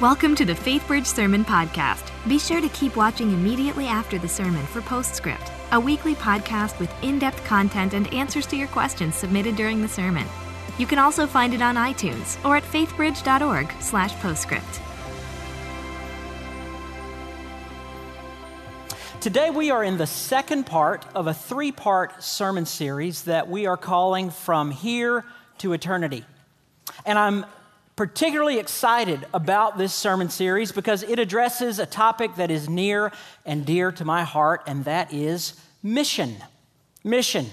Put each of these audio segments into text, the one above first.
Welcome to the FaithBridge Sermon Podcast. Be sure to keep watching immediately after the sermon for Postscript, a weekly podcast with in depth content and answers to your questions submitted during the sermon. You can also find it on iTunes or at faithbridge.org/slash postscript. Today, we are in the second part of a three part sermon series that we are calling From Here to Eternity. And I'm particularly excited about this sermon series because it addresses a topic that is near and dear to my heart, and that is mission. Mission.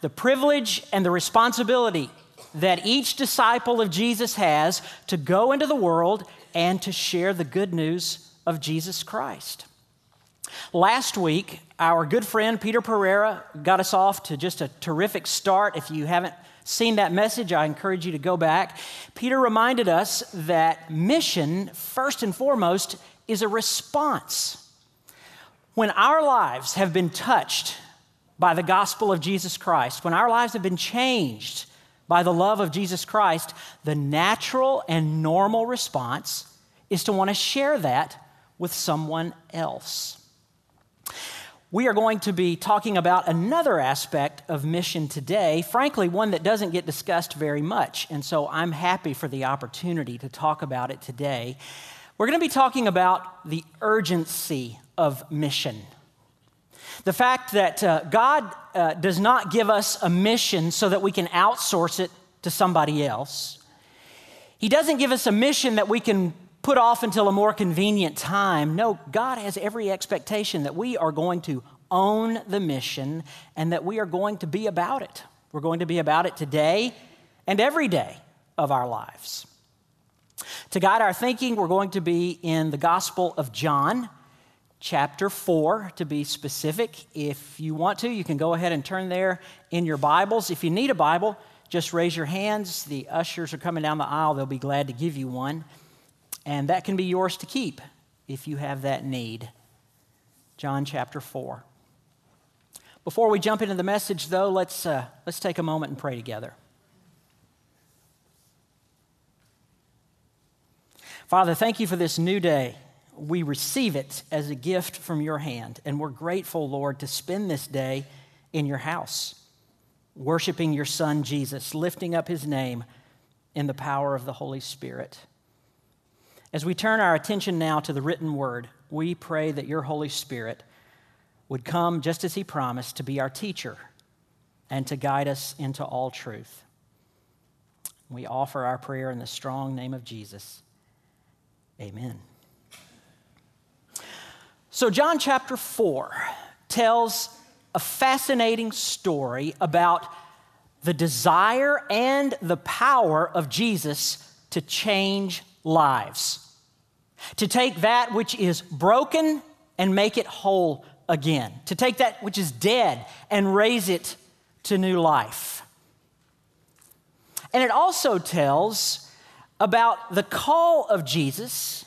The privilege and the responsibility that each disciple of Jesus has to go into the world and to share the good news of Jesus Christ. Last week, our good friend Peter Pereira got us off to just a terrific start. If you haven't seen that message, I encourage you to go back. Peter reminded us that mission, first and foremost, is a response. When our lives have been touched by the gospel of Jesus Christ, when our lives have been changed by the love of Jesus Christ, the natural and normal response is to want to share that with someone else. We are going to be talking about another aspect of mission today, frankly, one that doesn't get discussed very much. And so I'm happy for the opportunity to talk about it today. We're going to be talking about the urgency of mission. The fact that uh, God uh, does not give us a mission so that we can outsource it to somebody else. He doesn't give us a mission that we can put off until a more convenient time. No, God has every expectation that we are going to own the mission and that we are going to be about it. We're going to be about it today and every day of our lives. To guide our thinking, we're going to be in the Gospel of John, chapter 4, to be specific. If you want to, you can go ahead and turn there in your Bibles. If you need a Bible, just raise your hands. The ushers are coming down the aisle, they'll be glad to give you one. And that can be yours to keep if you have that need. John chapter 4. Before we jump into the message, though, let's, uh, let's take a moment and pray together. Father, thank you for this new day. We receive it as a gift from your hand, and we're grateful, Lord, to spend this day in your house, worshiping your Son, Jesus, lifting up his name in the power of the Holy Spirit. As we turn our attention now to the written word, we pray that your Holy Spirit would come just as he promised to be our teacher and to guide us into all truth. We offer our prayer in the strong name of Jesus. Amen. So, John chapter 4 tells a fascinating story about the desire and the power of Jesus to change lives to take that which is broken and make it whole again, to take that which is dead and raise it to new life. And it also tells about the call of Jesus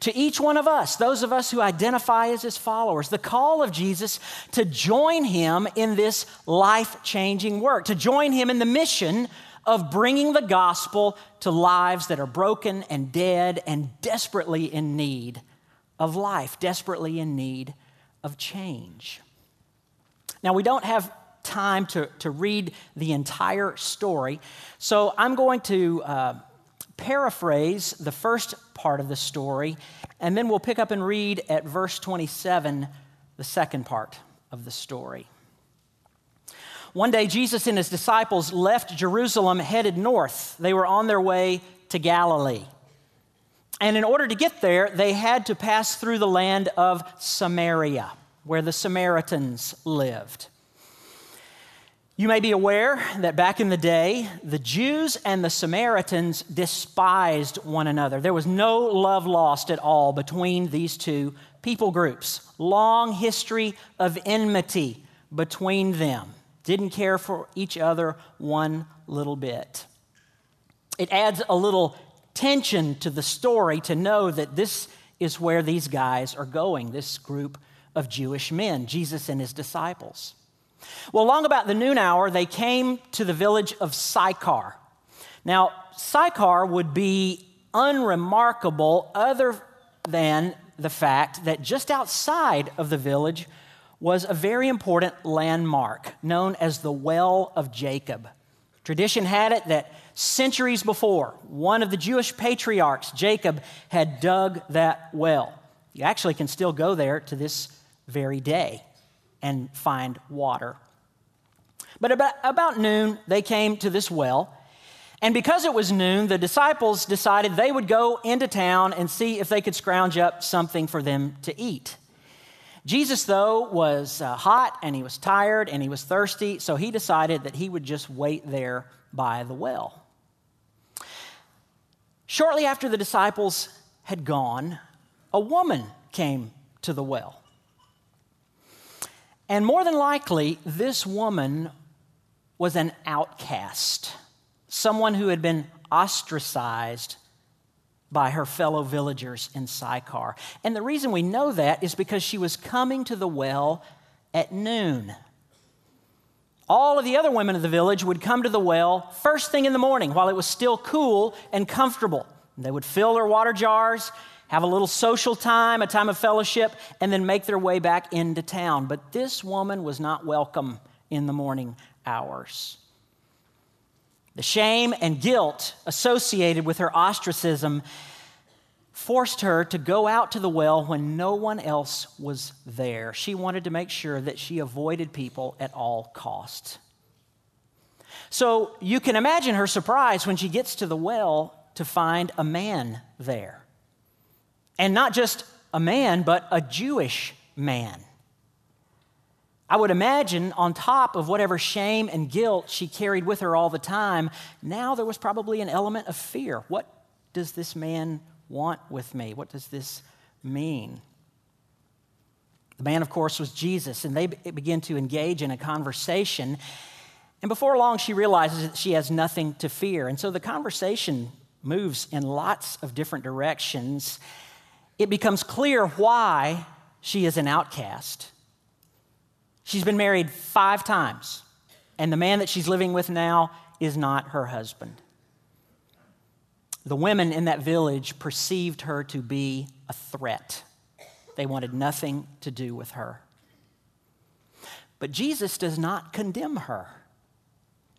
to each one of us, those of us who identify as his followers, the call of Jesus to join him in this life changing work, to join him in the mission of bringing the gospel to lives that are broken and dead and desperately in need of life, desperately in need of change. Now, we don't have time to, to read the entire story, so I'm going to uh, paraphrase the first part of the story, and then we'll pick up and read at verse 27 the second part of the story. One day, Jesus and his disciples left Jerusalem headed north. They were on their way to Galilee. And in order to get there, they had to pass through the land of Samaria, where the Samaritans lived. You may be aware that back in the day, the Jews and the Samaritans despised one another. There was no love lost at all between these two people groups. Long history of enmity between them didn't care for each other one little bit. It adds a little tension to the story to know that this is where these guys are going, this group of Jewish men, Jesus and his disciples. Well, long about the noon hour, they came to the village of Sychar. Now, Sychar would be unremarkable other than the fact that just outside of the village was a very important landmark known as the Well of Jacob. Tradition had it that centuries before, one of the Jewish patriarchs, Jacob, had dug that well. You actually can still go there to this very day and find water. But about, about noon, they came to this well. And because it was noon, the disciples decided they would go into town and see if they could scrounge up something for them to eat. Jesus, though, was uh, hot and he was tired and he was thirsty, so he decided that he would just wait there by the well. Shortly after the disciples had gone, a woman came to the well. And more than likely, this woman was an outcast, someone who had been ostracized by her fellow villagers in Sychar. And the reason we know that is because she was coming to the well at noon. All of the other women of the village would come to the well first thing in the morning while it was still cool and comfortable. They would fill their water jars, have a little social time, a time of fellowship, and then make their way back into town. But this woman was not welcome in the morning hours. The shame and guilt associated with her ostracism forced her to go out to the well when no one else was there. She wanted to make sure that she avoided people at all costs. So you can imagine her surprise when she gets to the well to find a man there. And not just a man, but a Jewish man. I would imagine, on top of whatever shame and guilt she carried with her all the time, now there was probably an element of fear. What does this man want with me? What does this mean? The man, of course, was Jesus, and they begin to engage in a conversation. And before long, she realizes that she has nothing to fear. And so the conversation moves in lots of different directions. It becomes clear why she is an outcast. She's been married five times, and the man that she's living with now is not her husband. The women in that village perceived her to be a threat. They wanted nothing to do with her. But Jesus does not condemn her.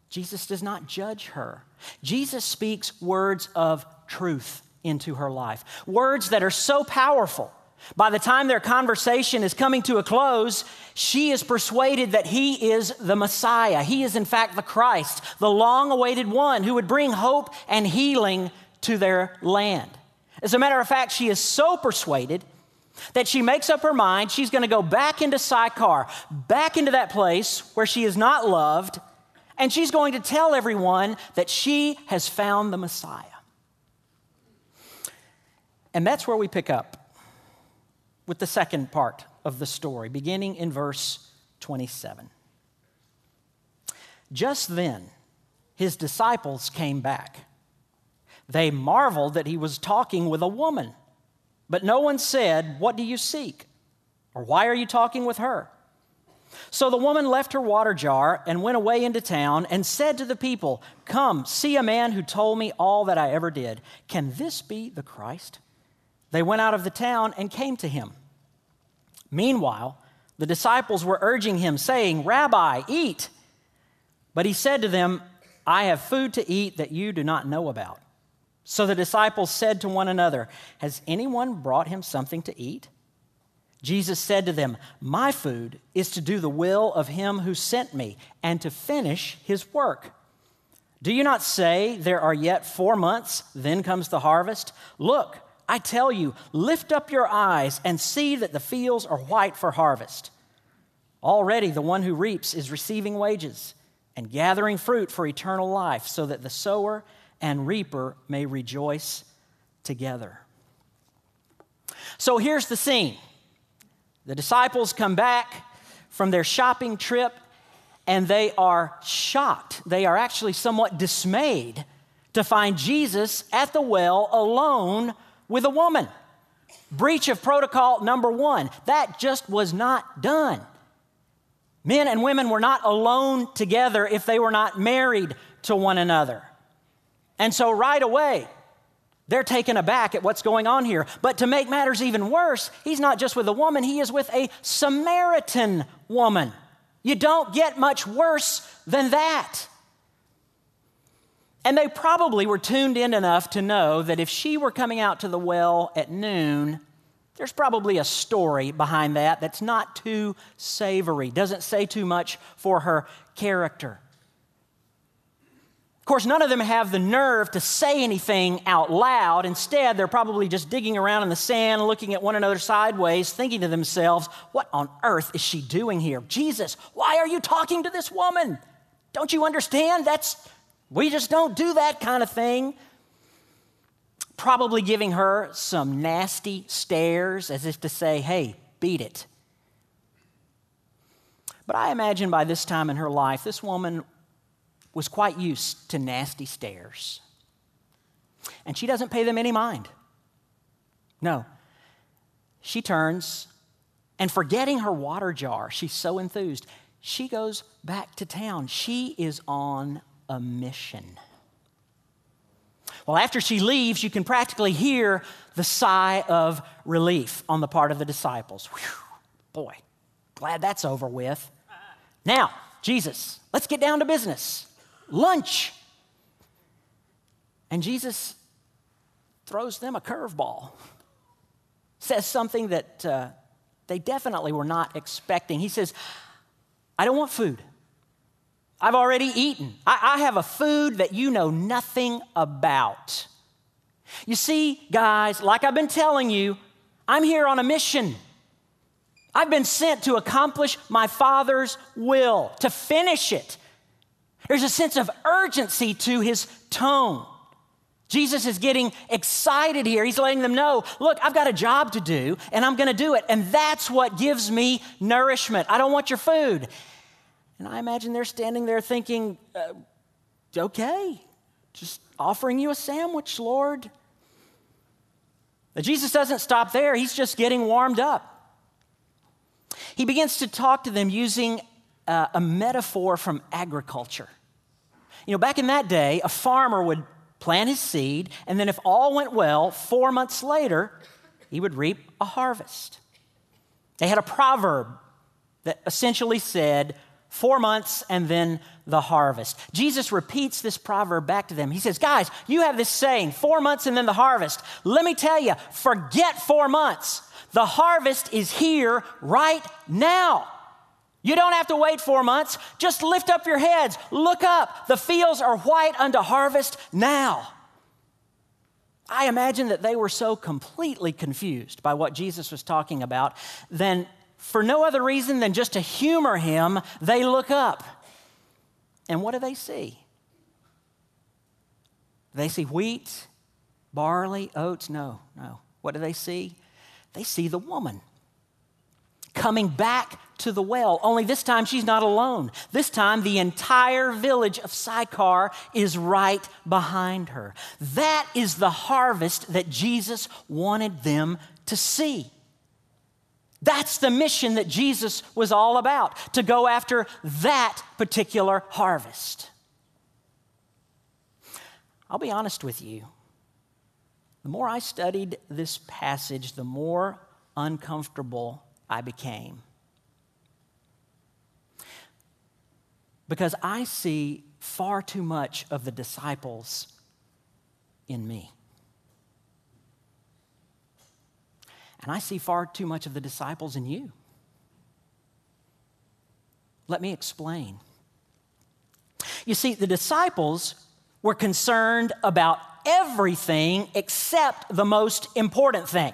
Jesus does not judge her. Jesus speaks words of truth into her life, words that are so powerful by the time their conversation is coming to a close, she is persuaded that he is the Messiah. He is, in fact, the Christ, the long awaited one who would bring hope and healing to their land. As a matter of fact, she is so persuaded that she makes up her mind she's going to go back into Sychar, back into that place where she is not loved, and she's going to tell everyone that she has found the Messiah. And that's where we pick up with the second part of the story, beginning in verse 27. Just then, his disciples came back. They marveled that he was talking with a woman, but no one said, What do you seek? Or why are you talking with her? So the woman left her water jar and went away into town and said to the people, Come, see a man who told me all that I ever did. Can this be the Christ? They went out of the town and came to him. Meanwhile, the disciples were urging him, saying, Rabbi, eat. But he said to them, I have food to eat that you do not know about. So the disciples said to one another, Has anyone brought him something to eat? Jesus said to them, My food is to do the will of him who sent me and to finish his work. Do you not say, There are yet four months, then comes the harvest? Look, I tell you, lift up your eyes and see that the fields are white for harvest. Already the one who reaps is receiving wages and gathering fruit for eternal life, so that the sower and reaper may rejoice together. So here's the scene the disciples come back from their shopping trip and they are shocked. They are actually somewhat dismayed to find Jesus at the well alone with a woman. Breach of protocol number one. That just was not done. Men and women were not alone together if they were not married to one another. And so, right away, They're taken aback at what's going on here. But to make matters even worse, he's not just with a woman, he is with a Samaritan woman. You don't get much worse than that. And they probably were tuned in enough to know that if she were coming out to the well at noon, there's probably a story behind that that's not too savory, doesn't say too much for her character. Of course, none of them have the nerve to say anything out loud. Instead, they're probably just digging around in the sand, looking at one another sideways, thinking to themselves, What on earth is she doing here? Jesus, why are you talking to this woman? Don't you understand? That's, we just don't do that kind of thing. Probably giving her some nasty stares as if to say, Hey, beat it. But I imagine by this time in her life, this woman was quite used to nasty stares. And she doesn't pay them any mind. No. She turns and forgetting her water jar, she's so enthused, she goes back to town. She is on a mission. Well, after she leaves, you can practically hear the sigh of relief on the part of the disciples. Whew, boy, glad that's over with. Now, Jesus, let's get down to business lunch. And Jesus throws them a curveball, says something that uh, they definitely were not expecting. He says, I don't want food. I've already eaten. I, I have a food that you know nothing about. You see, guys, like I've been telling you, I'm here on a mission. I've been sent to accomplish my Father's will, to finish it. There's a sense of urgency to his tone. Jesus is getting excited here. He's letting them know, look, I've got a job to do and I'm going to do it. And that's what gives me nourishment. I don't want your food. And I imagine they're standing there thinking, uh, okay, just offering you a sandwich, Lord. But Jesus doesn't stop there, he's just getting warmed up. He begins to talk to them using uh, a metaphor from agriculture. You know, back in that day, a farmer would plant his seed, and then if all went well, four months later, he would reap a harvest. They had a proverb that essentially said, four months and then the harvest. Jesus repeats this proverb back to them. He says, Guys, you have this saying, four months and then the harvest. Let me tell you, forget four months. The harvest is here right now. You don't have to wait four months. Just lift up your heads. Look up. The fields are white unto harvest now. I imagine that they were so completely confused by what Jesus was talking about, then for no other reason than just to humor him, they look up. And what do they see? They see wheat, barley, oats. No, no. What do they see? They see the woman coming back to the well. Only this time she's not alone. This time the entire village of Sychar is right behind her. That is the harvest that Jesus wanted them to see. That's the mission that Jesus was all about, to go after that particular harvest. I'll be honest with you. The more I studied this passage, the more uncomfortable I became. Because I see far too much of the disciples in me. And I see far too much of the disciples in you. Let me explain. You see, the disciples were concerned about everything except the most important thing.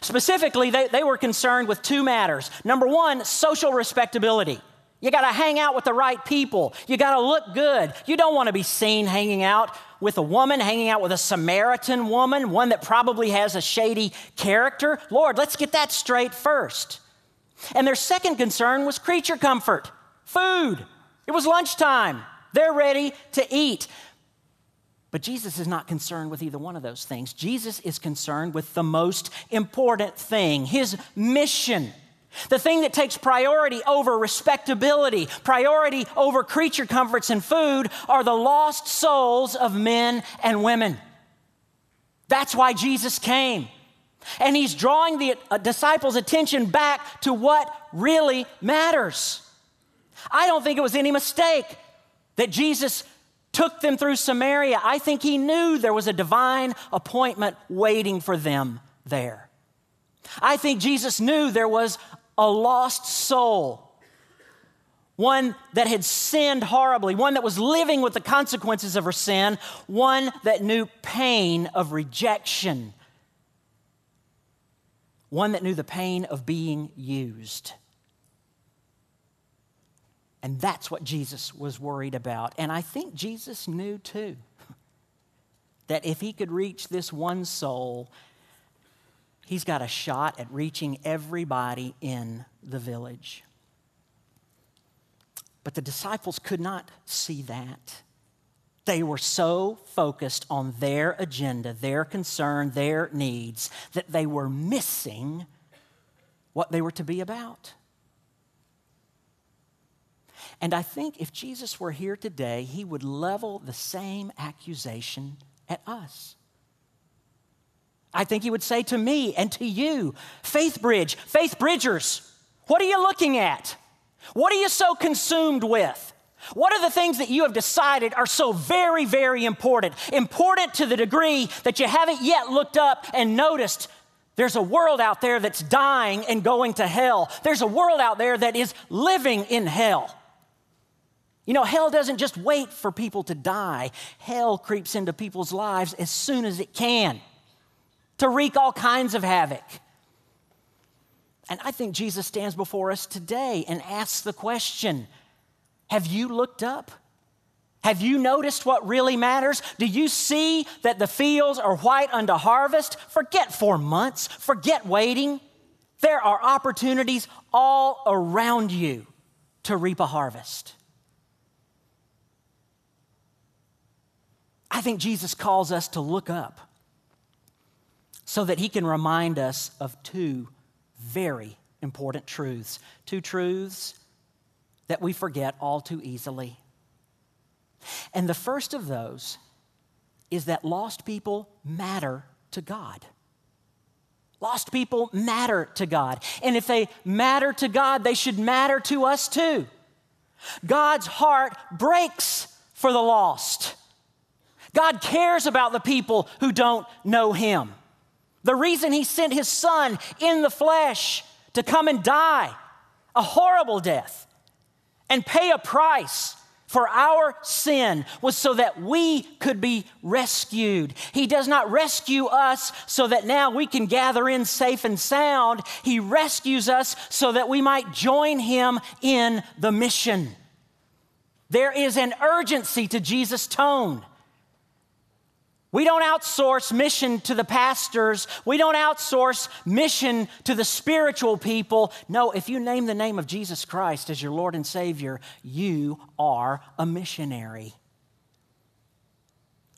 Specifically, they, they were concerned with two matters. Number one, social respectability. You got to hang out with the right people. You got to look good. You don't want to be seen hanging out with a woman, hanging out with a Samaritan woman, one that probably has a shady character. Lord, let's get that straight first. And their second concern was creature comfort, food. It was lunchtime. They're ready to eat. But Jesus is not concerned with either one of those things. Jesus is concerned with the most important thing, his mission. The thing that takes priority over respectability, priority over creature comforts and food, are the lost souls of men and women. That's why Jesus came. And he's drawing the uh, disciples' attention back to what really matters. I don't think it was any mistake that Jesus took them through Samaria. I think he knew there was a divine appointment waiting for them there. I think Jesus knew there was a lost soul one that had sinned horribly, one that was living with the consequences of her sin, one that knew pain of rejection, one that knew the pain of being used. And that's what Jesus was worried about. And I think Jesus knew too that if he could reach this one soul, he's got a shot at reaching everybody in the village. But the disciples could not see that. They were so focused on their agenda, their concern, their needs, that they were missing what they were to be about. And I think if Jesus were here today, he would level the same accusation at us. I think he would say to me and to you, FaithBridge, Faith Bridgers, what are you looking at? What are you so consumed with? What are the things that you have decided are so very, very important? Important to the degree that you haven't yet looked up and noticed there's a world out there that's dying and going to hell. There's a world out there that is living in hell. You know, hell doesn't just wait for people to die, hell creeps into people's lives as soon as it can to wreak all kinds of havoc. And I think Jesus stands before us today and asks the question Have you looked up? Have you noticed what really matters? Do you see that the fields are white unto harvest? Forget four months, forget waiting. There are opportunities all around you to reap a harvest. I think Jesus calls us to look up so that he can remind us of two very important truths. Two truths that we forget all too easily. And the first of those is that lost people matter to God. Lost people matter to God. And if they matter to God, they should matter to us too. God's heart breaks for the lost. God cares about the people who don't know Him. The reason he sent his son in the flesh to come and die a horrible death and pay a price for our sin was so that we could be rescued. He does not rescue us so that now we can gather in safe and sound. He rescues us so that we might join him in the mission. There is an urgency to Jesus' tone. We don't outsource mission to the pastors. We don't outsource mission to the spiritual people. No, if you name the name of Jesus Christ as your Lord and Savior, you are a missionary.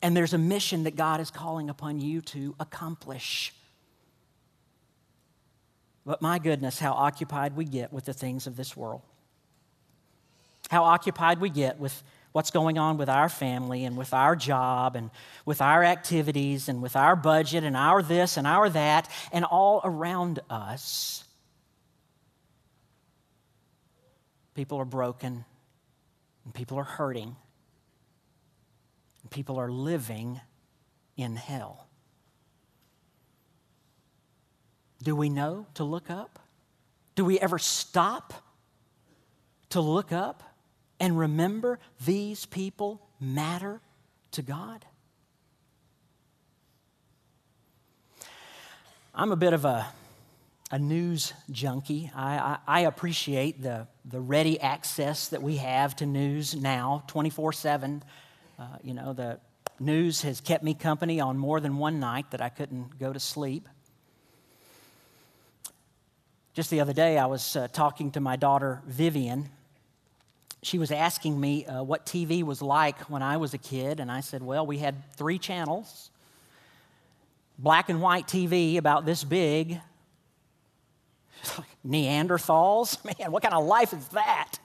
And there's a mission that God is calling upon you to accomplish. But my goodness, how occupied we get with the things of this world. How occupied we get with what's going on with our family and with our job and with our activities and with our budget and our this and our that and all around us. People are broken and people are hurting and people are living in hell. Do we know to look up? Do we ever stop to look up? And remember these people matter to God? I'm a bit of a, a news junkie. I, I, I appreciate the, the ready access that we have to news now, 24 7. Uh, you know, the news has kept me company on more than one night that I couldn't go to sleep. Just the other day, I was uh, talking to my daughter, Vivian, she was asking me uh, what TV was like when I was a kid, and I said, Well, we had three channels black and white TV about this big. Neanderthals? Man, what kind of life is that?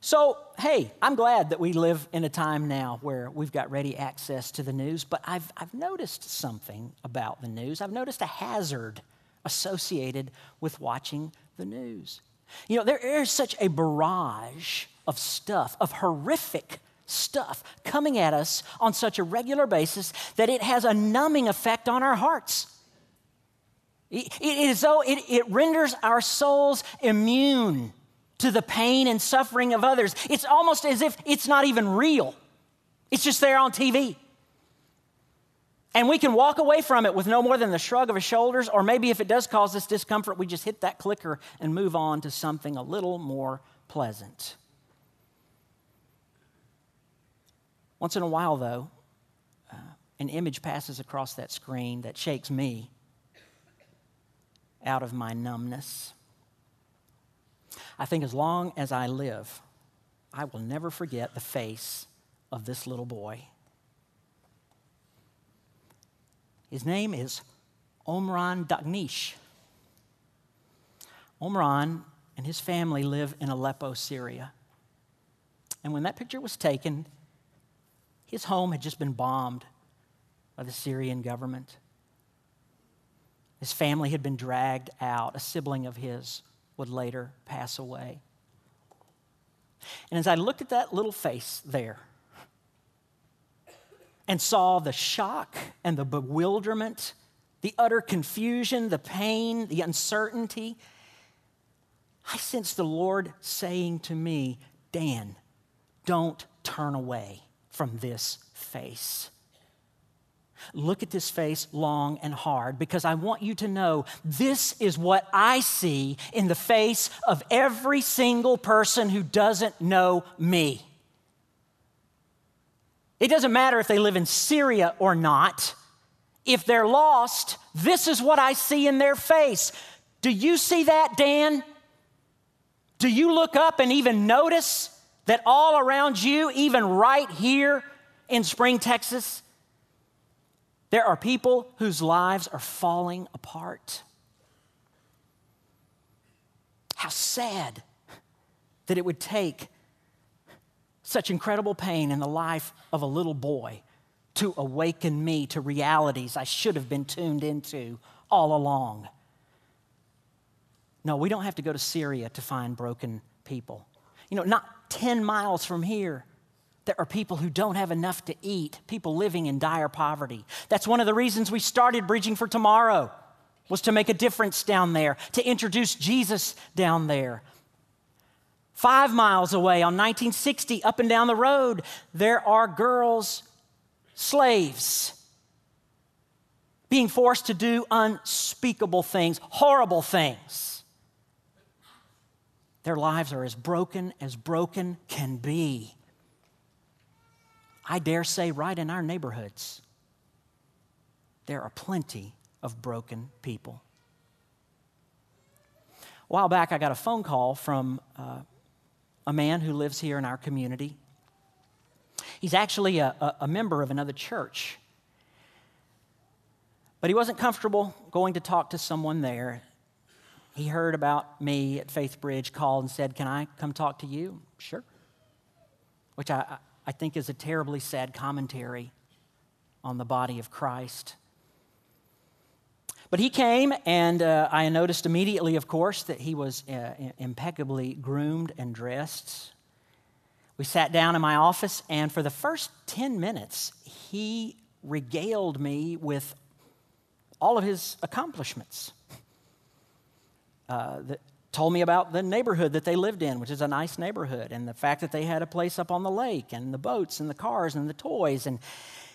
So, hey, I'm glad that we live in a time now where we've got ready access to the news, but I've, I've noticed something about the news. I've noticed a hazard associated with watching the news. You know, there is such a barrage of stuff, of horrific stuff coming at us on such a regular basis that it has a numbing effect on our hearts. It, it is though it, it renders our souls immune to the pain and suffering of others. It's almost as if it's not even real, it's just there on TV. And we can walk away from it with no more than the shrug of our shoulders, or maybe if it does cause us discomfort, we just hit that clicker and move on to something a little more pleasant. Once in a while, though, uh, an image passes across that screen that shakes me out of my numbness. I think as long as I live, I will never forget the face of this little boy. His name is Omran Daqneesh. Omran and his family live in Aleppo, Syria. And when that picture was taken, his home had just been bombed by the Syrian government. His family had been dragged out. A sibling of his would later pass away. And as I looked at that little face there and saw the shock and the bewilderment, the utter confusion, the pain, the uncertainty, I sensed the Lord saying to me, Dan, don't turn away from this face. Look at this face long and hard because I want you to know this is what I see in the face of every single person who doesn't know me. It doesn't matter if they live in Syria or not. If they're lost, this is what I see in their face. Do you see that, Dan? Do you look up and even notice that all around you, even right here in Spring, Texas, there are people whose lives are falling apart. How sad that it would take such incredible pain in the life of a little boy to awaken me to realities I should have been tuned into all along. No, we don't have to go to Syria to find broken people. You know, not 10 miles from here, there are people who don't have enough to eat, people living in dire poverty. That's one of the reasons we started Bridging for Tomorrow was to make a difference down there, to introduce Jesus down there. 5 miles away on 1960 up and down the road, there are girls slaves being forced to do unspeakable things, horrible things. Their lives are as broken as broken can be. I dare say, right in our neighborhoods, there are plenty of broken people. A while back, I got a phone call from uh, a man who lives here in our community. He's actually a, a, a member of another church. But he wasn't comfortable going to talk to someone there. He heard about me at FaithBridge, called and said, Can I come talk to you? Sure. Which I, I think is a terribly sad commentary on the body of Christ. But he came, and uh, I noticed immediately, of course, that he was uh, impeccably groomed and dressed. We sat down in my office, and for the first 10 minutes, he regaled me with all of his accomplishments. Uh, the, told me about the neighborhood that they lived in, which is a nice neighborhood, and the fact that they had a place up on the lake, and the boats, and the cars, and the toys. And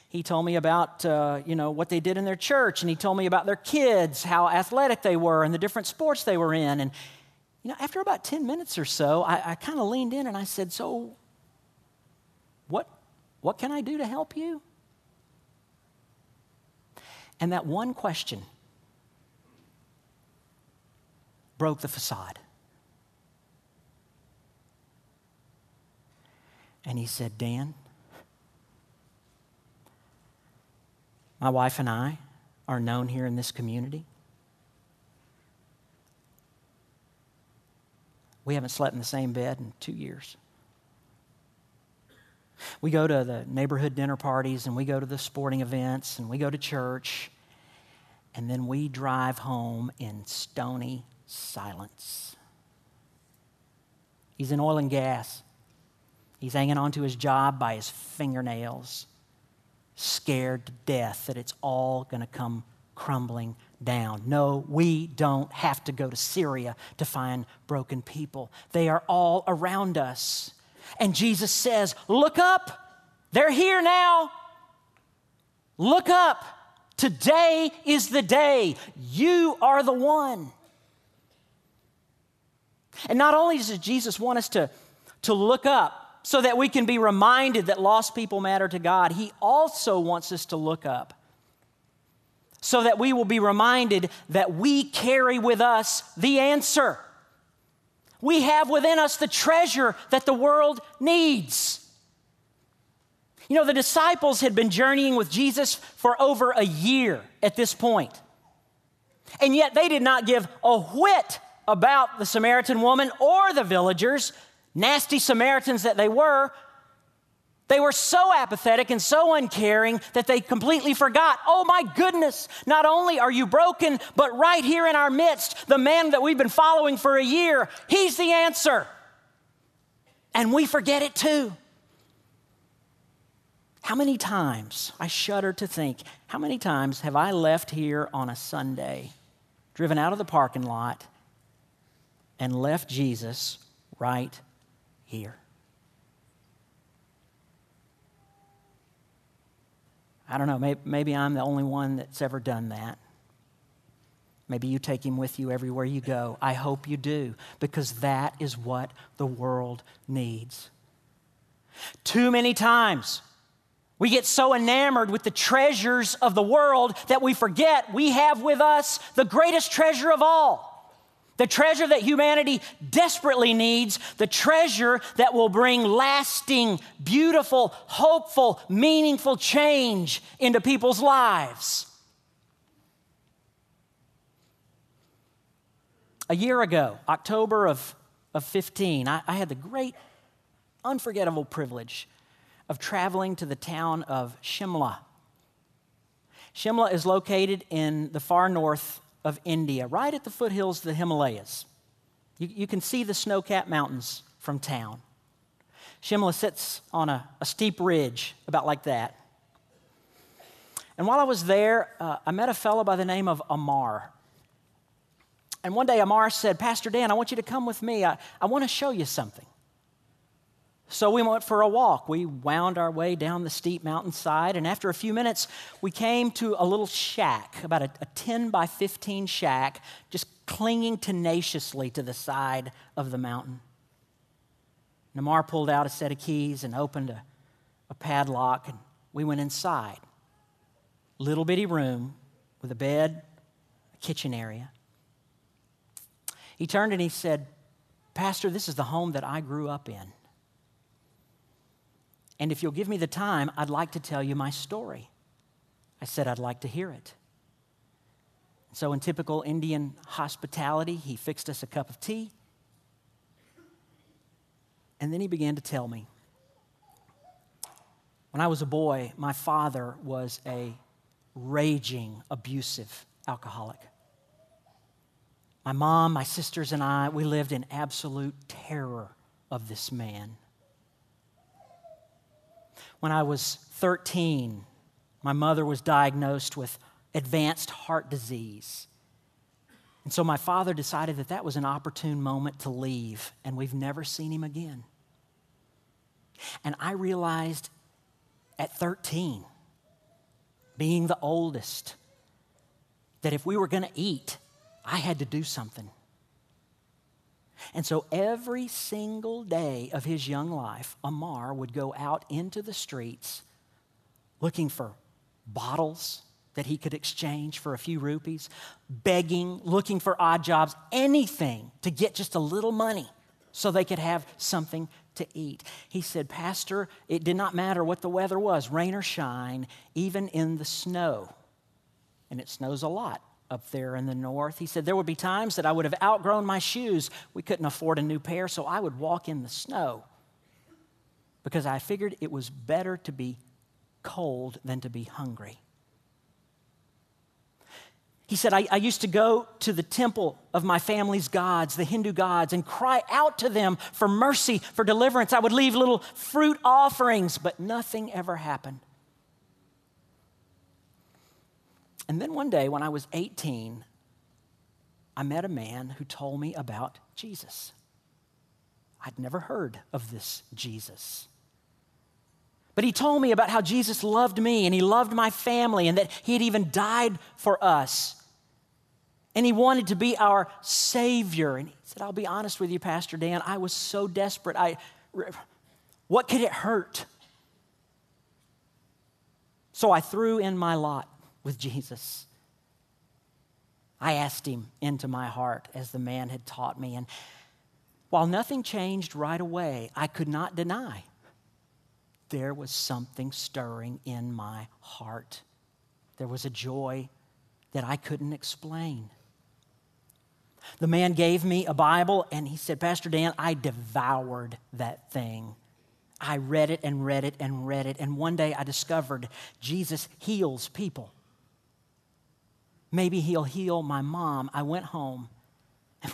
he told me about, uh, you know, what they did in their church, and he told me about their kids, how athletic they were, and the different sports they were in. And, you know, after about 10 minutes or so, I, I kind of leaned in and I said, So, what, what can I do to help you? And that one question broke the facade. And he said, Dan, my wife and I are known here in this community. We haven't slept in the same bed in two years. We go to the neighborhood dinner parties and we go to the sporting events and we go to church. And then we drive home in stony silence. He's in oil and gas. He's hanging on to his job by his fingernails, scared to death that it's all going to come crumbling down. No, we don't have to go to Syria to find broken people. They are all around us. And Jesus says, Look up. They're here now. Look up. Today is the day. You are the one. And not only does Jesus want us to, to look up so that we can be reminded that lost people matter to God, He also wants us to look up so that we will be reminded that we carry with us the answer. We have within us the treasure that the world needs. You know, the disciples had been journeying with Jesus for over a year at this point. And yet they did not give a whit about the Samaritan woman or the villagers, nasty Samaritans that they were. They were so apathetic and so uncaring that they completely forgot oh my goodness, not only are you broken, but right here in our midst, the man that we've been following for a year, he's the answer. And we forget it too. How many times, I shudder to think, how many times have I left here on a Sunday, driven out of the parking lot, and left Jesus right here. I don't know, maybe, I'm the only one that's ever done that. Maybe you take him with you everywhere you go. I hope you do, because that is what the world needs. Too many times, we get so enamored with the treasures of the world that we forget we have with us the greatest treasure of all the treasure that humanity desperately needs, the treasure that will bring lasting, beautiful, hopeful, meaningful change into people's lives. A year ago, October of, of 15, I, I had the great, unforgettable privilege of traveling to the town of Shimla. Shimla is located in the far north of India, right at the foothills of the Himalayas. You, you can see the snow capped mountains from town. Shimla sits on a, a, steep ridge, about like that. And while I was there, uh, I met a fellow by the name of Amar. And one day Amar said, Pastor Dan, I want you to come with me. I, I want to show you something. So we went for a walk. We wound our way down the steep mountainside, and after a few minutes, we came to a little shack, about a, a 10 by 15 shack, just clinging tenaciously to the side of the mountain. Namar pulled out a set of keys and opened a, a padlock, and we went inside. Little bitty room with a bed, a kitchen area. He turned and he said, Pastor, this is the home that I grew up in. And if you'll give me the time, I'd like to tell you my story. I said I'd like to hear it. So, in typical Indian hospitality, he fixed us a cup of tea. And then he began to tell me. When I was a boy, my father was a raging, abusive alcoholic. My mom, my sisters, and I, we lived in absolute terror of this man. When I was 13, my mother was diagnosed with advanced heart disease. And so my father decided that that was an opportune moment to leave, and we've never seen him again. And I realized at 13, being the oldest, that if we were going to eat, I had to do something. And so every single day of his young life, Amar would go out into the streets looking for bottles that he could exchange for a few rupees, begging, looking for odd jobs, anything to get just a little money so they could have something to eat. He said, Pastor, it did not matter what the weather was, rain or shine, even in the snow. And it snows a lot up there in the north. He said, There would be times that I would have outgrown my shoes. We couldn't afford a new pair, so I would walk in the snow. because I figured it was better to be cold than to be hungry. He said, I, I, used to go to the temple of my family's gods, the Hindu gods, and cry out to them for mercy, for deliverance. I would leave little fruit offerings, but nothing ever happened. And then one day, when I was 18, I met a man who told me about Jesus. I'd never heard of this Jesus. But he told me about how Jesus loved me and he loved my family and that he had even died for us. And he wanted to be our Savior. And he said, I'll be honest with you, Pastor Dan, I was so desperate. I, what could it hurt? So I threw in my lot with Jesus. I asked him into my heart as the man had taught me. And while nothing changed right away, I could not deny there was something stirring in my heart. There was a joy that I couldn't explain. The man gave me a Bible and he said, Pastor Dan, I devoured that thing. I read it and read it and read it. And one day I discovered Jesus heals people. Maybe he'll heal my mom. I went home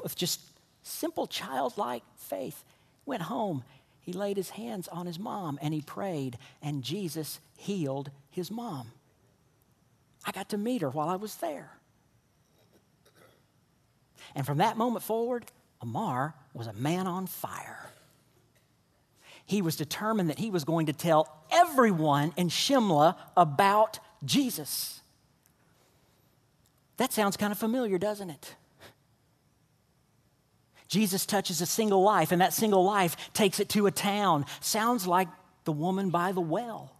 with just simple childlike faith, went home. He laid his hands on his mom and he prayed, and Jesus healed his mom. I got to meet her while I was there. And from that moment forward, Amar was a man on fire. He was determined that he was going to tell everyone in Shimla about Jesus. That sounds kind of familiar, doesn't it? Jesus touches a single life, and that single life takes it to a town. Sounds like the woman by the well.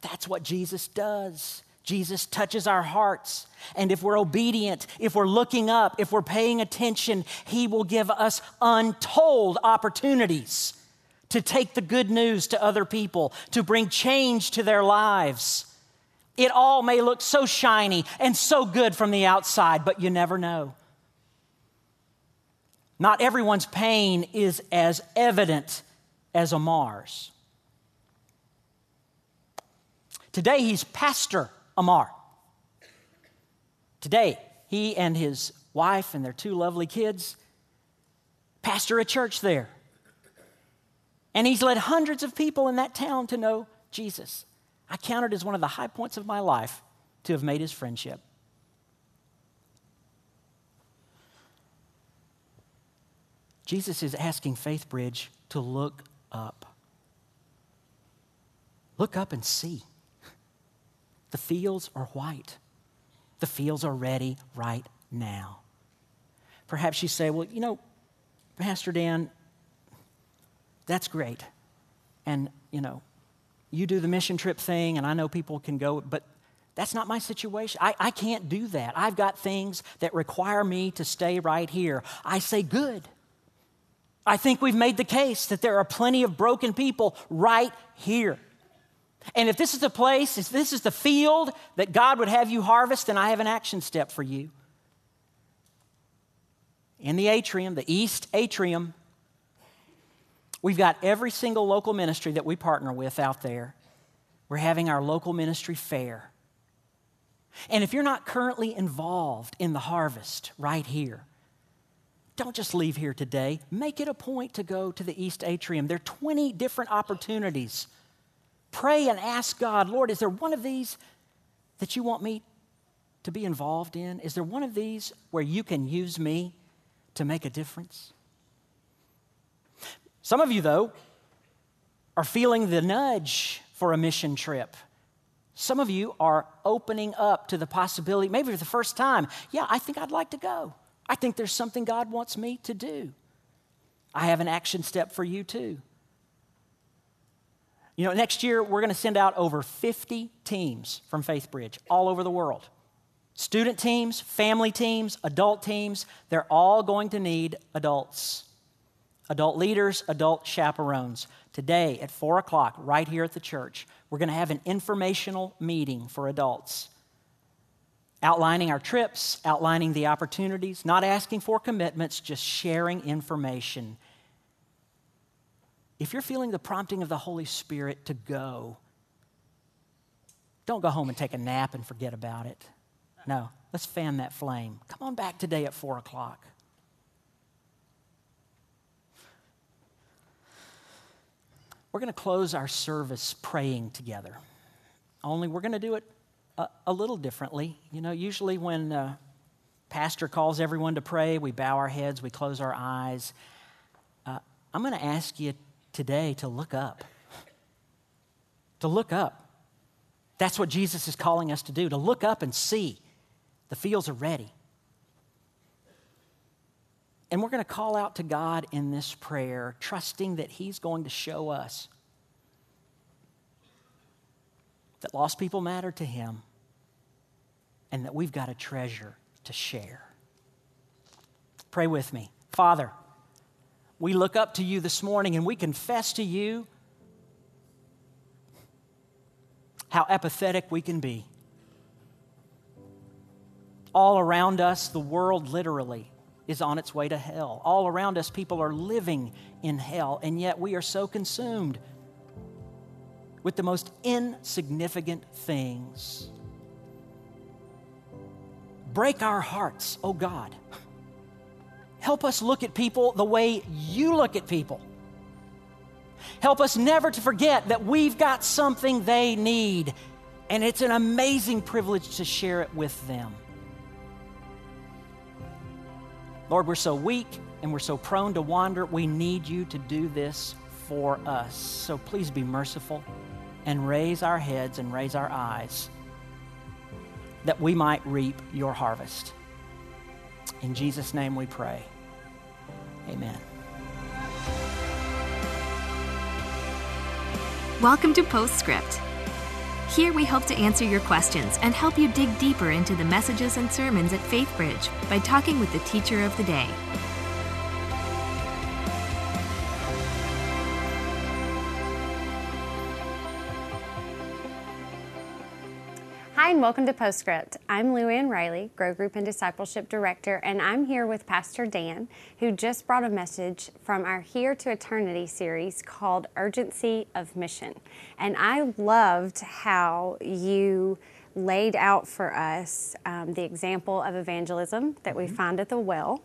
That's what Jesus does. Jesus touches our hearts. And if we're obedient, if we're looking up, if we're paying attention, He will give us untold opportunities to take the good news to other people, to bring change to their lives. It all may look so shiny and so good from the outside, but you never know. Not everyone's pain is as evident as Amar's. Today, he's Pastor Amar. Today, he and his wife and their two lovely kids pastor a church there. And he's led hundreds of people in that town to know Jesus. I count it as one of the high points of my life to have made his friendship. Jesus is asking FaithBridge to look up. Look up and see. The fields are white. The fields are ready right now. Perhaps you say, well, you know, Pastor Dan, that's great. And, you know, you do the mission trip thing, and I know people can go, but that's not my situation. I, I can't do that. I've got things that require me to stay right here. I say, good. I think we've made the case that there are plenty of broken people right here. And if this is the place, if this is the field that God would have you harvest, then I have an action step for you. In the atrium, the east atrium, We've got every single local ministry that we partner with out there. We're having our local ministry fair. And if you're not currently involved in the harvest right here, don't just leave here today. Make it a point to go to the East Atrium. There are 20 different opportunities. Pray and ask God, Lord, is there one of these that you want me to be involved in? Is there one of these where you can use me to make a difference? Some of you, though, are feeling the nudge for a mission trip. Some of you are opening up to the possibility, maybe for the first time, yeah, I think I'd like to go. I think there's something God wants me to do. I have an action step for you, too. You know, next year we're going to send out over 50 teams from FaithBridge all over the world. Student teams, family teams, adult teams, they're all going to need adults adult leaders, adult chaperones. Today at 4 o'clock, right here at the church, we're going to have an informational meeting for adults. Outlining our trips, outlining the opportunities, not asking for commitments, just sharing information. if you're feeling the prompting of the Holy Spirit to go, don't go home and take a nap and forget about it. No, let's fan that flame. Come on back today at 4 o'clock. We're going to close our service praying together. Only we're going to do it a, a little differently. You know, usually when uh, pastor calls everyone to pray, we bow our heads, we close our eyes. Uh, I'm going to ask you today to look up. To look up. That's what Jesus is calling us to do, to look up and see the fields are ready. And we're going to call out to God in this prayer, trusting that He's going to show us that lost people matter to Him and that we've got a treasure to share. Pray with me. Father, we look up to you this morning and we confess to you how apathetic we can be. All around us, the world literally is on its way to hell. All around us, people are living in hell, and yet we are so consumed with the most insignificant things. Break our hearts, oh God. Help us look at people the way you look at people. Help us never to forget that we've got something they need, and it's an amazing privilege to share it with them. Lord, we're so weak and we're so prone to wander. We need you to do this for us. So please be merciful and raise our heads and raise our eyes that we might reap your harvest. In Jesus' name we pray. Amen. Welcome to Postscript. Here we hope to answer your questions and help you dig deeper into the messages and sermons at FaithBridge by talking with the teacher of the day. And welcome to Postscript. I'm Lou Ann Riley, Grow Group and Discipleship Director, and I'm here with Pastor Dan, who just brought a message from our Here to Eternity series called Urgency of Mission. And I loved how you laid out for us um, the example of evangelism that we find at the well,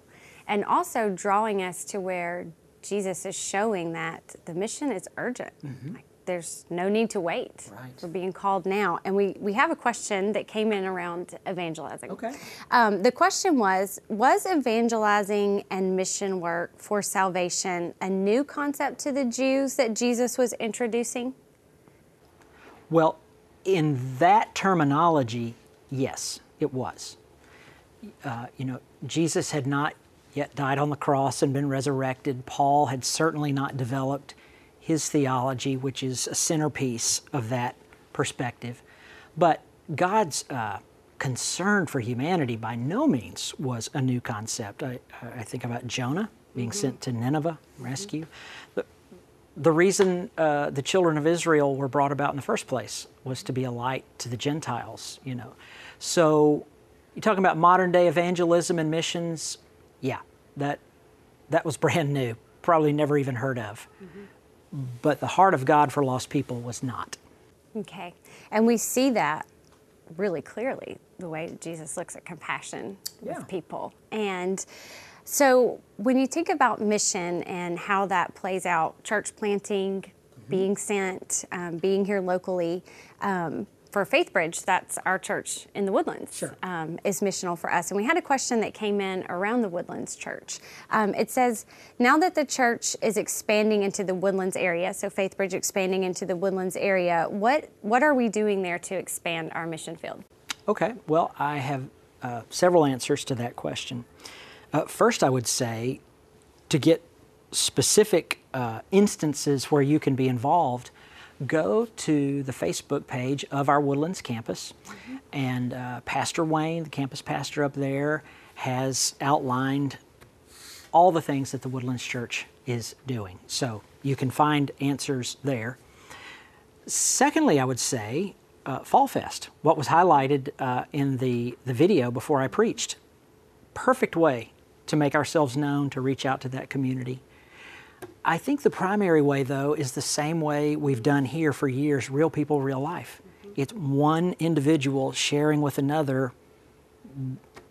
and also drawing us to where Jesus is showing that the mission is urgent. Like, there's no need to wait. Right. We're being called now. And we, we have a question that came in around evangelizing. Okay. Um, the question was Was evangelizing and mission work for salvation a new concept to the Jews that Jesus was introducing? Well, in that terminology, yes, it was. Uh, you know, Jesus had not yet died on the cross and been resurrected. Paul had certainly not developed his theology, which is a centerpiece of that perspective. But God's uh, concern for humanity by no means was a new concept. I, I think about Jonah being sent to Nineveh, rescue. The, the reason uh, the children of Israel were brought about in the first place was to be a light to the Gentiles, you know. So you're talking about modern day evangelism and missions, yeah, that, that was brand new, probably never even heard of. But the heart of God for lost people was not. Okay. And we see that really clearly the way Jesus looks at compassion Yeah. with people. And so when you think about mission and how that plays out, church planting, being sent, um, being here locally, um, for FaithBridge, that's our church in the Woodlands, Sure. um, is missional for us. And we had a question that came in around the Woodlands church. Um, it says, now that the church is expanding into the Woodlands area, so FaithBridge expanding into the Woodlands area, what, what are we doing there to expand our mission field? Okay, well, I have uh, several answers to that question. Uh, first, I would say to get specific uh, instances where you can be involved, go to the Facebook page of our Woodlands campus. And uh, Pastor Wayne, the campus pastor up there, has outlined all the things that the Woodlands Church is doing. So you can find answers there. Secondly, I would say uh, Fall Fest, what was highlighted uh, in the, the video before I preached. Perfect way to make ourselves known, to reach out to that community. I think the primary way, though, is the same way we've done here for years real people, real life. Mm-hmm. It's one individual sharing with another.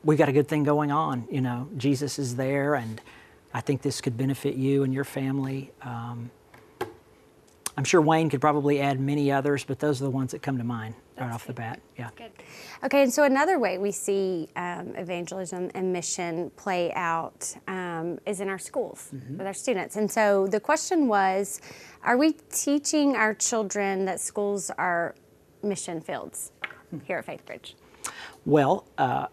We've got a good thing going on. You know, Jesus is there, and I think this could benefit you and your family. Um, I'm sure Wayne could probably add many others, but those are the ones that come to mind right off the bat. Yeah. Good. Okay, and so another way we see um, evangelism and mission play out um, is in our schools mm-hmm. with our students. And so the question was Are we teaching our children that schools are mission fields here at FaithBridge? Well, uh,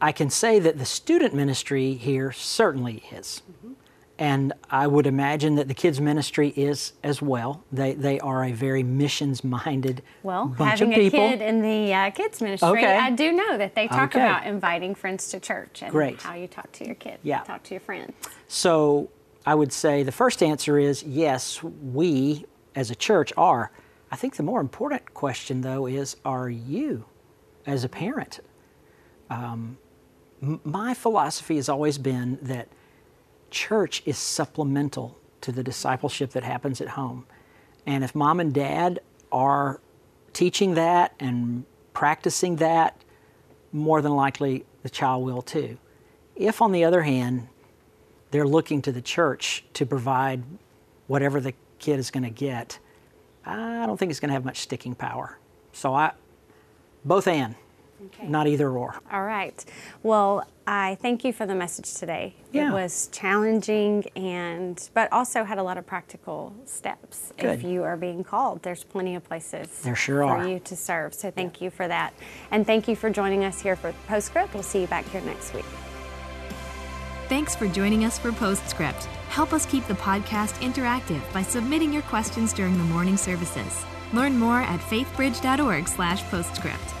I can say that the student ministry here certainly is. Mm-hmm and I would imagine that the kids ministry is as well. They they are a very missions minded well, bunch having of people. a kid in the uh, kids ministry, okay. I do know that they talk okay. about inviting friends to church and Great. how you talk to your kids, yeah. talk to your friends. So I would say the first answer is yes, we as a church are. I think the more important question though is are you as a parent? Um, m- my philosophy has always been that church is supplemental to the discipleship that happens at home. And if mom and dad are teaching that and practicing that, more than likely the child will too. If, on the other hand, they're looking to the church to provide whatever the kid is going to get, I don't think it's going to have much sticking power. So I, both and. Okay. Not either or. All right. Well, I thank you for the message today. Yeah. It was challenging and but also had a lot of practical steps. Good. If you are being called, there's plenty of places there sure for are. you to serve. So thank yeah. you for that. And thank you for joining us here for Postscript. We'll see you back here next week. Thanks for joining us for Postscript. Help us keep the podcast interactive by submitting your questions during the morning services. Learn more at faithbridge.org/postscript.